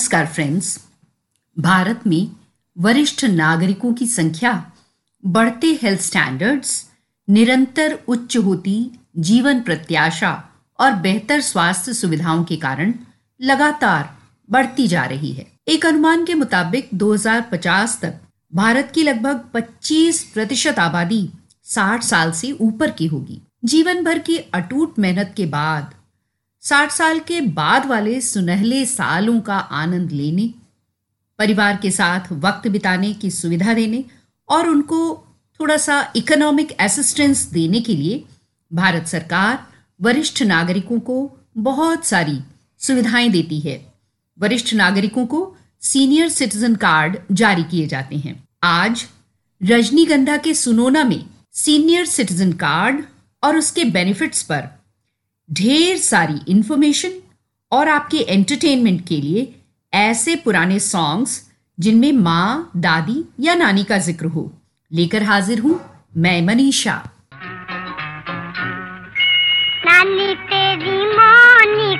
नमस्कार फ्रेंड्स भारत में वरिष्ठ नागरिकों की संख्या बढ़ते हेल्थ स्टैंडर्ड्स निरंतर उच्च होती जीवन प्रत्याशा और बेहतर स्वास्थ्य सुविधाओं के कारण लगातार बढ़ती जा रही है। एक अनुमान के मुताबिक 2050 तक भारत की लगभग 25 प्रतिशत आबादी 60 साल से ऊपर की होगी। जीवन भर की अटूट मेहनत के बाद 60 साल के बाद वाले सुनहले सालों का आनंद लेने, परिवार के साथ वक्त बिताने की सुविधा देने और उनको थोड़ा सा इकोनॉमिक असिस्टेंस देने के लिए भारत सरकार वरिष्ठ नागरिकों को बहुत सारी सुविधाएँ देती है। वरिष्ठ नागरिकों को सीनियर सिटीजन कार्ड जारी किए जाते हैं। आज रजनीगंधा के सुनोना में सीनियर सिटीजन कार्ड और उसके बेनिफिट्स पर ढेर सारी इंफॉर्मेशन और आपके एंटरटेनमेंट के लिए ऐसे पुराने सॉन्ग्स जिनमें माँ, दादी या नानी का ज़िक्र हो। लेकर हाजिर हूँ मैं मनीषा। नानी तेरी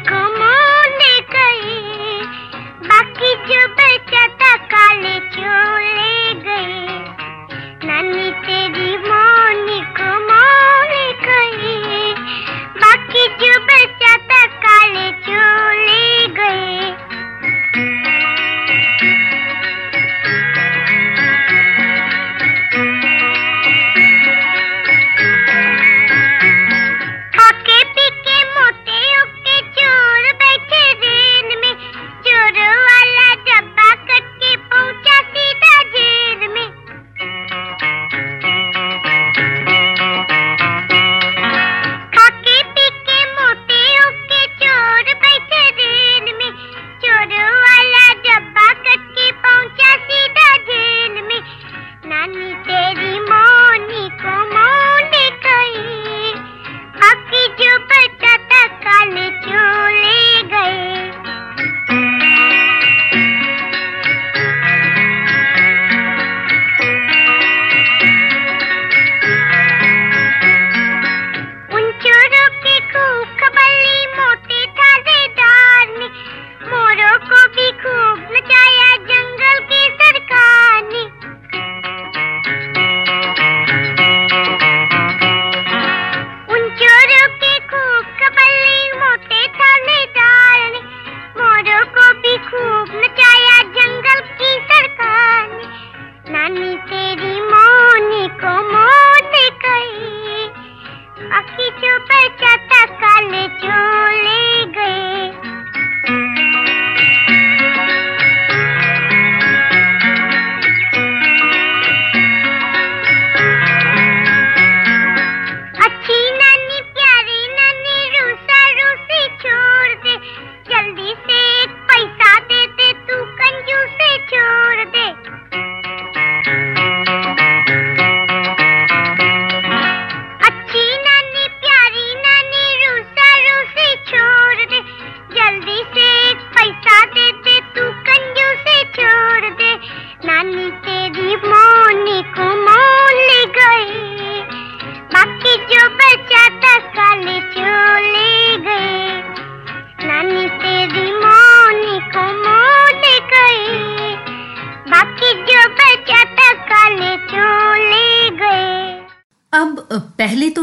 को गई, बाकी जो बचा था काले चोले नानी तेरी को गई जो बचा काले चोले गए।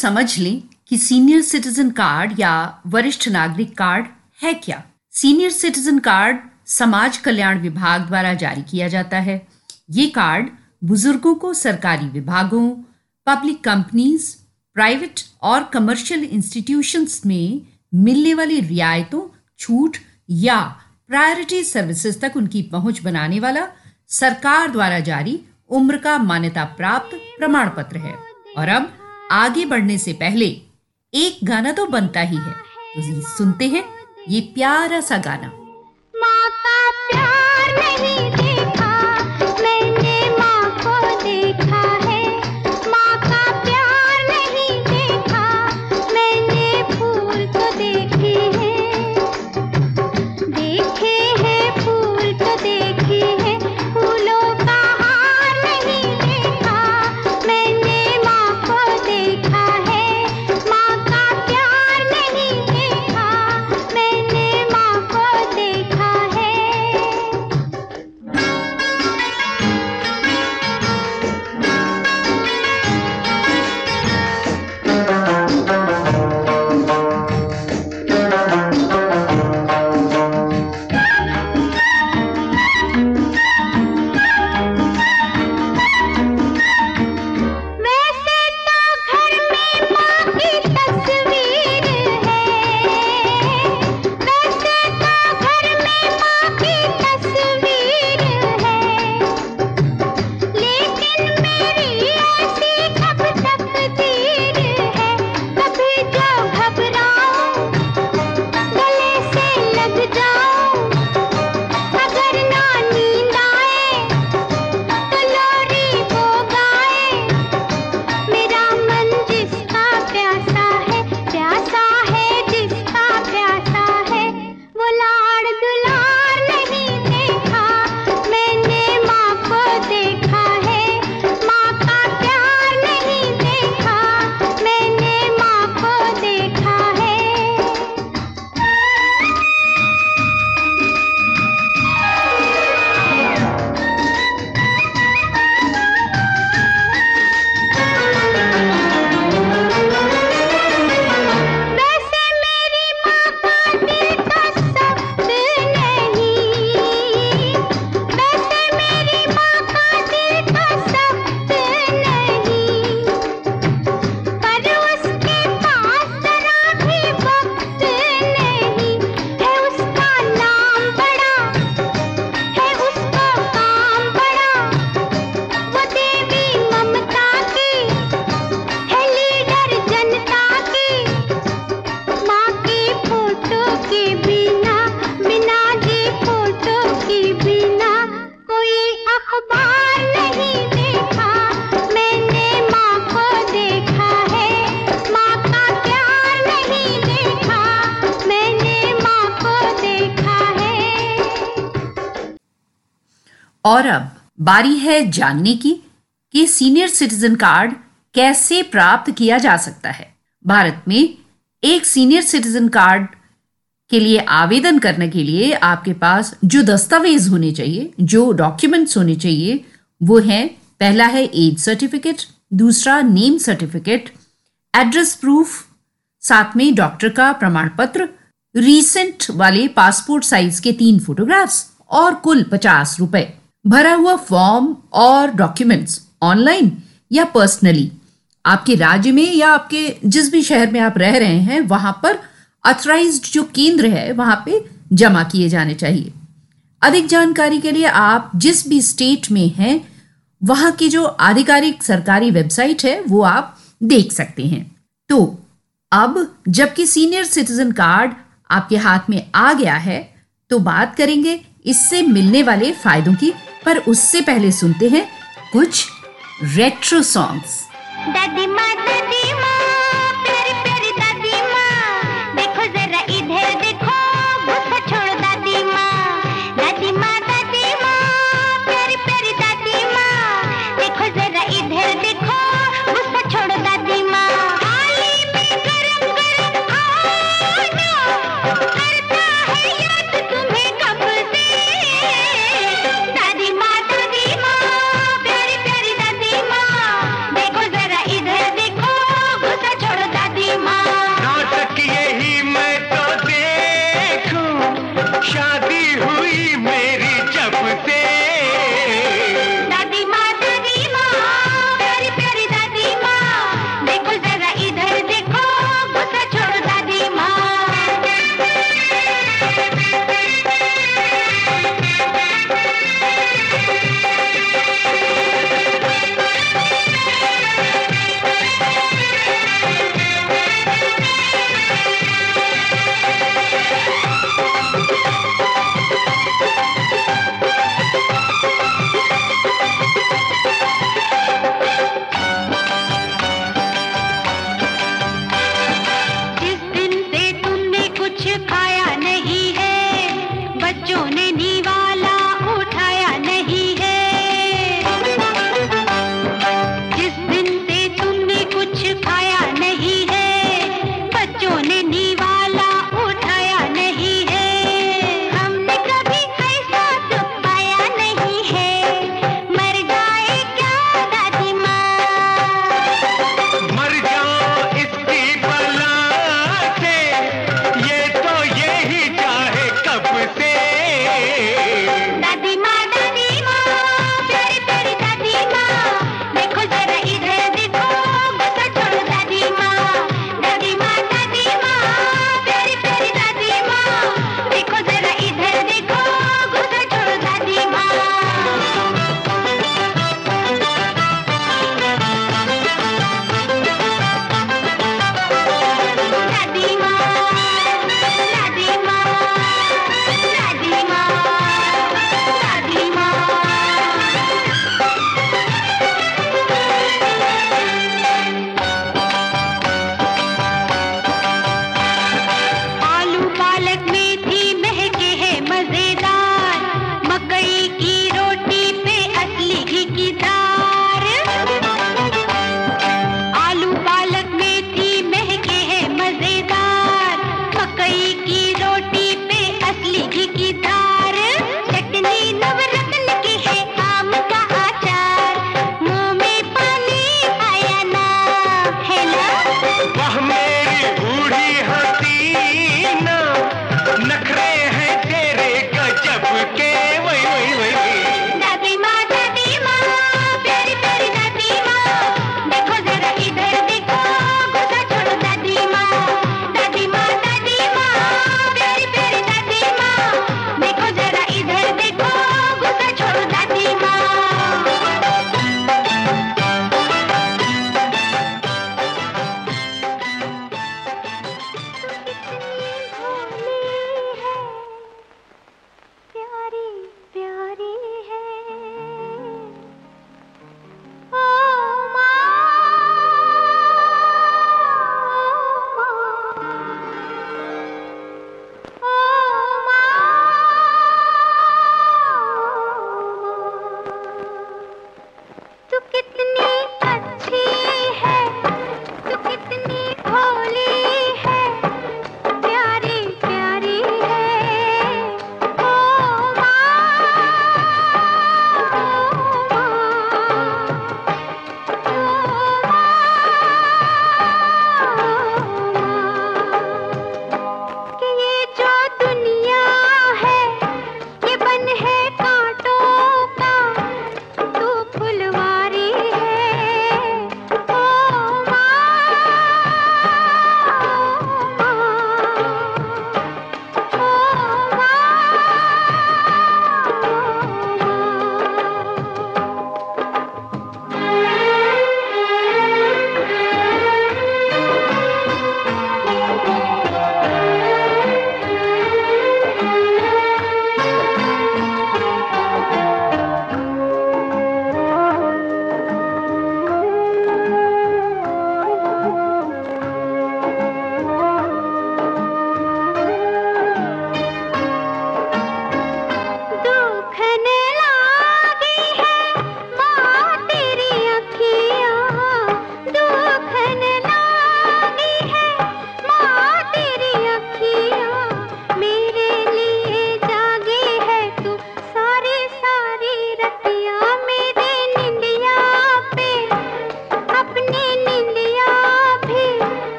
समझ लें कि सीनियर सिटीजन कार्ड या वरिष्ठ नागरिक कार्ड है क्या? सीनियर सिटीजन कार्ड समाज कल्याण विभाग द्वारा जारी किया जाता है। ये कार्ड बुज़ुर्गों को सरकारी विभागों पब्लिक कंपनीज़ प्राइवेट और कमर्शियल इंस्टीट्यूशंस में मिलने वाली रियायतों, छूट या प्रायोरिटी सर्विसेज़ तक उनकी पहुँच बनाने वाला सरकार द्वारा जारी उम्र का मान्यता प्राप्त प्रमाण पत्र है। और अब आगे बढ़ने से पहले एक गाना तो बनता ही है। तो ये सुनते हैं ये प्यारा सा गाना। माता प्यार नहीं और अब, बारी है जानने की, कि सीनियर सिटीजन कार्ड कैसे प्राप्त किया जा सकता है। भारत में एक सीनियर सिटीजन कार्ड के लिए आवेदन करने के लिए आपके पास जो दस्तावेज़ होने चाहिए, जो डॉक्यूमेंट्स होने चाहिए, वो है, पहला है एज सर्टिफिकेट दूसरा नेम सर्टिफिकेट एड्रेस प्रूफ साथ में डॉक्टर का प्रमाण पत्र रीसेंट वाले पासपोर्ट साइज़ के तीन फोटोग्राफ्स और कुल पचास रुपए। भरा हुआ फॉर्म और डॉक्यूमेंट्स ऑनलाइन या पर्सनली? आपके राज्य में या आपके जिस भी शहर में आप रह रहे हैं, वहाँ पर अथराइज्ड जो केंद्र है, वहाँ पे जमा किए जाने चाहिए। अधिक जानकारी के लिए आप जिस भी स्टेट में हैं, वहाँ की जो आधिकारिक सरकारी वेबसाइट है, वो आप देख सकते हैं। तो अब जबकि सीनियर सिटीजन कार्ड आपके हाथ में आ गया है तो बात करेंगे इससे मिलने वाले फायदों की पर उससे पहले सुनते हैं कुछ रेट्रो सॉन्ग्स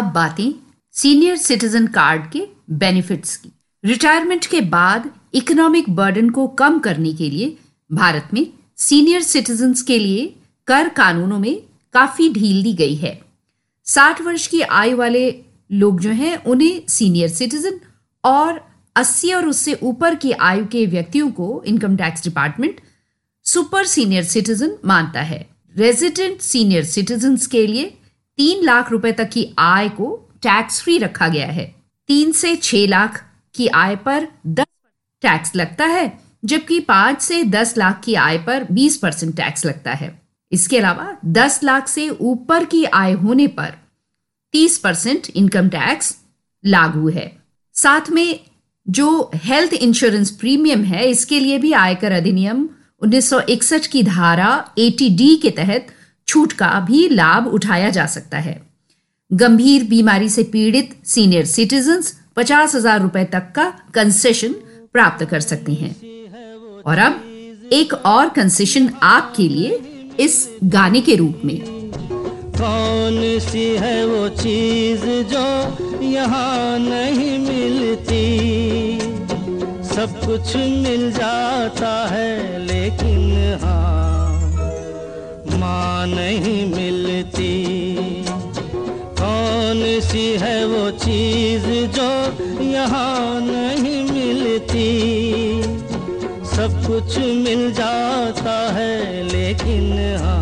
अब बातें सीनियर सिटीजन कार्ड के बेनिफिट्स की। रिटायरमेंट के बाद इकोनॉमिक बर्डन को कम करने के लिए भारत में सीनियर सिटीजन्स के लिए कर कानूनों में काफ़ी ढील दी गई है। साठ वर्ष की आयु वाले लोग जो हैं, उन्हें सीनियर सिटीजन और 80 और उससे ऊपर की आयु के व्यक्तियों को income tax department super senior citizen मानता है। रेजिडेंट सीनियर सिटीजन्स के लिए तीन लाख रुपए तक की आय को टैक्स फ्री रखा गया है। तीन से छह लाख की आय पर दस टैक्स लगता है, जबकि पाँच से दस लाख की आय पर बीस परसेंट टैक्स लगता है। इसके अलावा दस लाख से ऊपर की आय होने पर तीस परसेंट इनकम टैक्स लागू है। साथ में जो हेल्थ इंश्योरेंस प्रीमियम है, इसके लिए भी आयकर अधिनियम 1961 की धारा 80 डी के तहत छूट का भी लाभ उठाया जा सकता है। गंभीर बीमारी से पीड़ित सीनियर सिटीजन्स पचास हज़ार रुपए तक का कंसेशन प्राप्त कर सकते हैं। और अब एक और कंसेशन आपके लिए इस गाने के रूप में। कौन सी है वो चीज़ जो यहाँ नहीं मिलती? सब कुछ मिल जाता है, लेकिन हाँ माँ नहीं मिलती। कौन सी है वो चीज़ जो यहाँ नहीं मिलती? सब कुछ मिल जाता है, लेकिन हाँ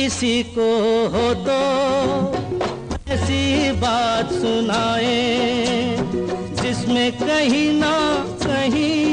किसी को हो तो ऐसी बात सुनाए जिसमें कहीं ना कहीं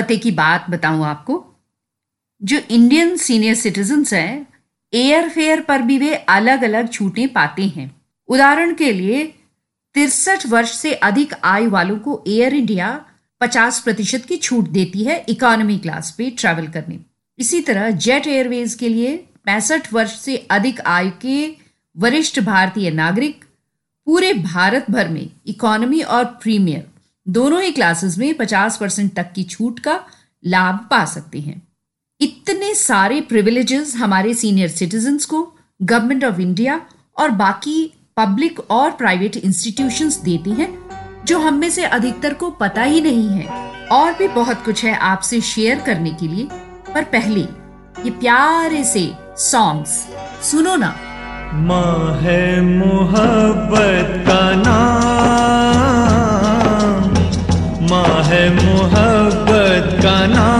पते की बात बताऊँ आपको, जो इंडियन सीनियर सिटीजन्स हैं एयर फेयर पर भी वे अलग अलग छूटें पाते हैं। उदाहरण के लिए, तिरसठ वर्ष से अधिक आयु वालों को एयर इंडिया 50 प्रतिशत की छूट देती है इकोनॉमी क्लास पे ट्रैवल करने। इसी तरह जेट एयरवेज के लिए पैंसठ वर्ष से अधिक आयु के वरिष्ठ भारतीय नागरिक पूरे भारत भर में इकोनॉमी और प्रीमियर दोनों ही क्लासेस में 50 परसेंट तक की छूट का लाभ पा सकते हैं। इतने सारे प्रिविलेजेस हमारे सीनियर सिटीजन्स को गवर्नमेंट ऑफ़ इंडिया और बाकी पब्लिक और प्राइवेट इंस्टीट्यूशंस देती हैं, जो हम में से अधिकतर को पता ही नहीं है। और भी बहुत कुछ है आपसे शेयर करने के लिए। पर पहले, ये प्यारे से सॉन्ग्स सुनो ना। माँ है मोहब्बत का नाम। है मोहब्बत का नाम।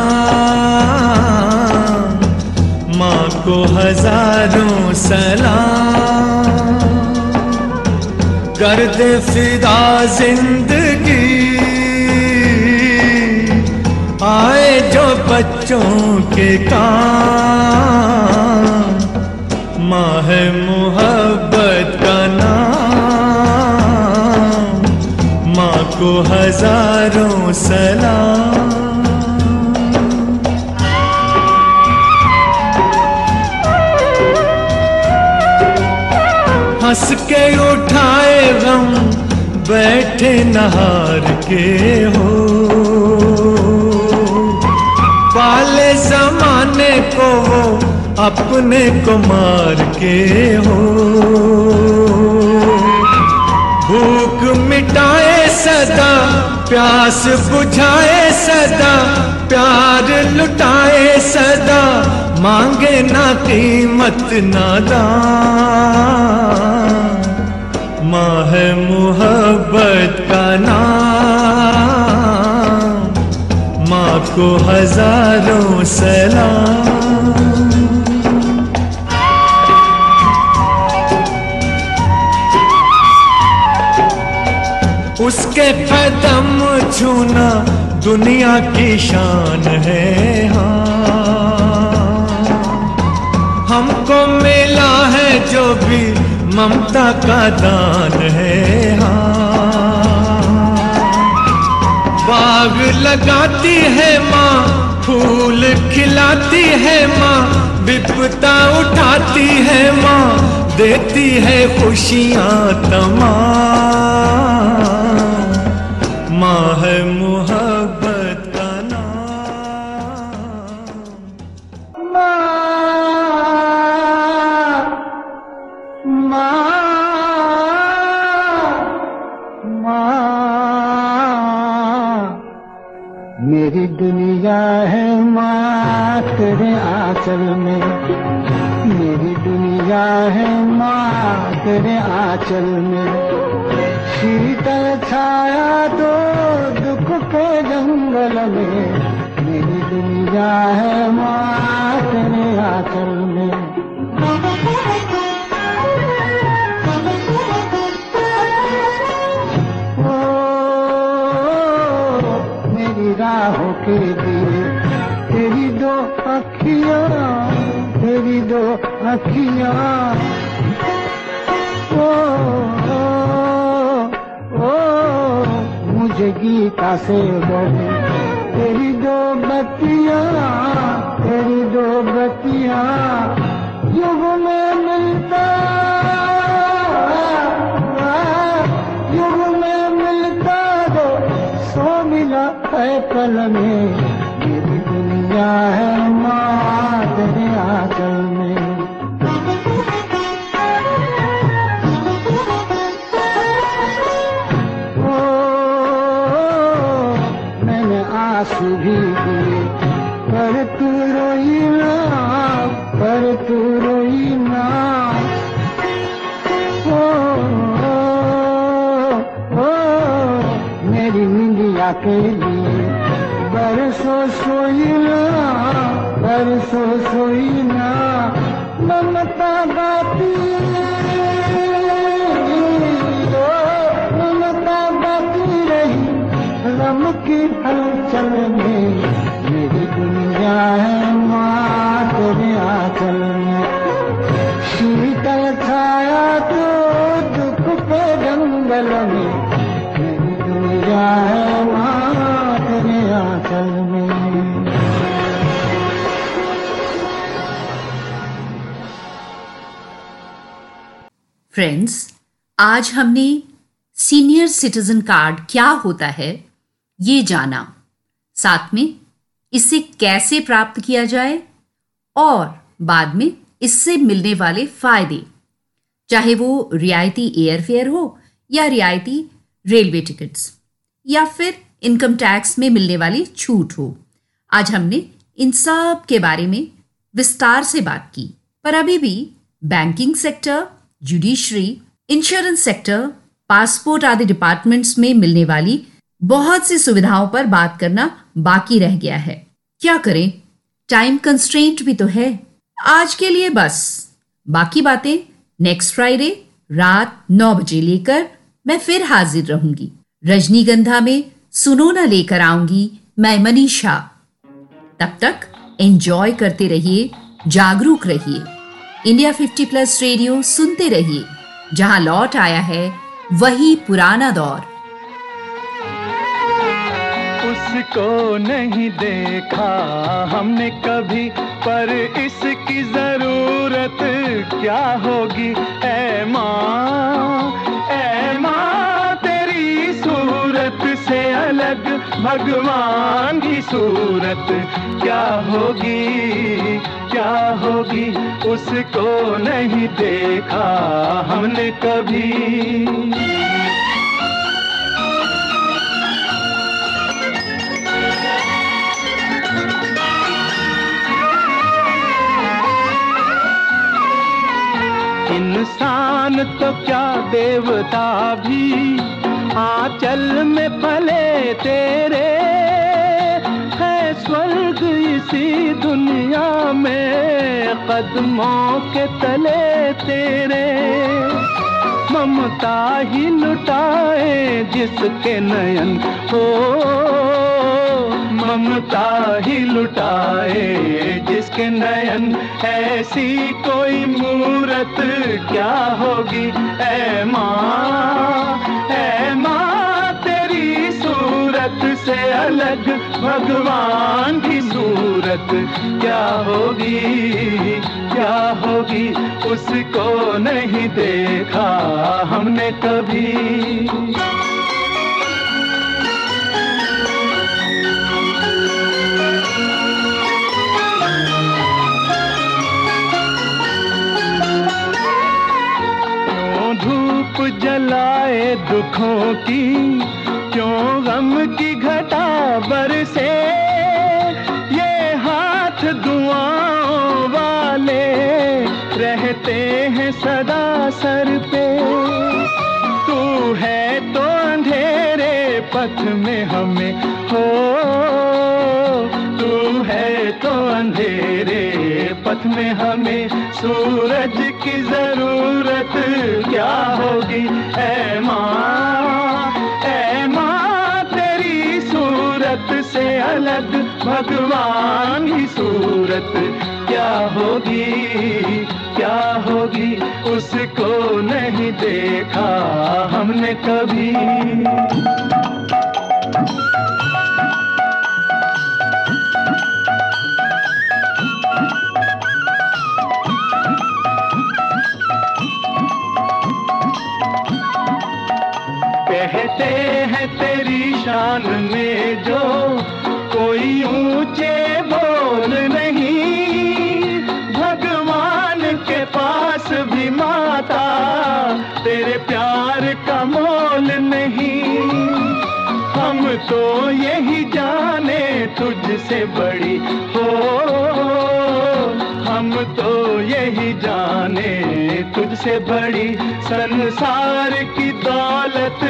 माँ को हज़ारों सलाम। कर दे फिदा ज़िंदगी। आए जो बच्चों के काम। माँ है मोहब्बत हज़ारों सलाम। हंस के उठाए गम, बैठे नहार के हो। पाले जमाने को वो अपने को मार के हो। भूख मिटाए सदा प्यास बुझाए, सदा प्यार लुटाए, सदा मांगे ना कीमत, ना दाम माँ है मोहब्बत का नाम, माँ को हज़ारों सलाम। उसके कदम छूना दुनिया की शान है हाँ। हमको मिला है जो भी ममता का दान है हाँ। बाग लगाती है माँ, फूल खिलाती है माँ विपता उठाती है माँ, देती है खुशियाँ तमाम। माँ है मोहब्बत का नाम। मेरी दुनिया है माँ तेरे आंचल में। मेरी दुनिया है माँ तेरे आंचल में। शीतल छाया तो के जंगल में मेरी दुनिया है माँ आंचल में। ओ, मेरी राहों के दिए तेरी दो अखियाँ तेरी दो अखियाँ गीता से बोले। तेरी दो बत्तियाँ तेरी दो बत्तियाँ युग में मिलता। युग में मिलता दो, सो मिला है पल में। मेरी दुनिया है माँ, तेरे आंचल फ्रेंड्स आज हमने सीनियर सिटीजन कार्ड क्या होता है, ये जाना। साथ में इसे कैसे प्राप्त किया जाए और बाद में इससे मिलने वाले फ़ायदे, चाहे वो रियायती एयरफेयर हो या रियायती रेलवे टिकट्स या फिर इनकम टैक्स में मिलने वाली छूट हो। आज हमने इन सब के बारे में विस्तार से बात की, पर अभी भी banking sector judiciary insurance sector passport आदि डिपार्टमेंट्स में मिलने वाली बहुत सी सुविधाओं पर बात करना बाकी रह गया है। क्या करें? टाइम कंस्ट्रेंट भी तो है। आज के लिए बस। बाकी बातें नेक्स्ट फ्राइडे रात नौ बजे लेकर मैं फिर हाजिर रहूँगी। रजनीगंधा में सुनो ना लेकर आऊँगी मैं मनीषा। तब तक एंजॉय करते रहिए, जागरूक रहिए। इंडिया 50 प्लस रेडियो सुनते रहिए, जहाँ लौट आया है वही पुराना दौर। उसको नहीं देखा, हमने कभी, पर इसकी ज़रूरत क्या होगी? ए माँ ए माँ, तेरी सूरत से अलग भगवान की सूरत क्या होगी? क्या होगी? उसको नहीं देखा हमने कभी। इंसान तो क्या देवता भी आंचल में पले तेरे, है स्वर्ग इसी दुनिया में, कदमों के तले तेरे। ममता ही लुटाए जिसके नयन हो। ममता ही लुटाए। जिसके नयन, ऐसी कोई मूरत क्या होगी? ए माँ ए माँ, तेरी सूरत से अलग भगवान की सूरत क्या होगी? क्या होगी? उसको नहीं देखा हमने कभी। जलाए दुखों की, क्यों गम की घटा बरसे? ये हाथ दुआओं वाले रहते हैं सदा सर पे। तू है तो अंधेरे पथ में हमें हो। तू है तो अंधेरे पथ में हमें सूरज की ज़रूरत क्या होगी? ए माँ ए माँ, तेरी सूरत से अलग भगवान की सूरत क्या होगी? क्या होगी? उसको नहीं देखा हमने कभी। तेरी में जो कोई ऊँचे बोल नहीं, भगवान के पास भी माता तेरे प्यार का मोल नहीं। हम तो यही जाने तुझसे बड़ी हो, हम तो यही जाने तुझसे बड़ी संसार की दौलत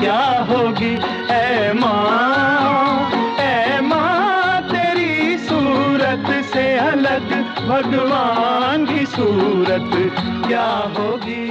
क्या होगी? ऐ माँ ए माँ, तेरी सूरत से अलग, भगवान की सूरत क्या होगी?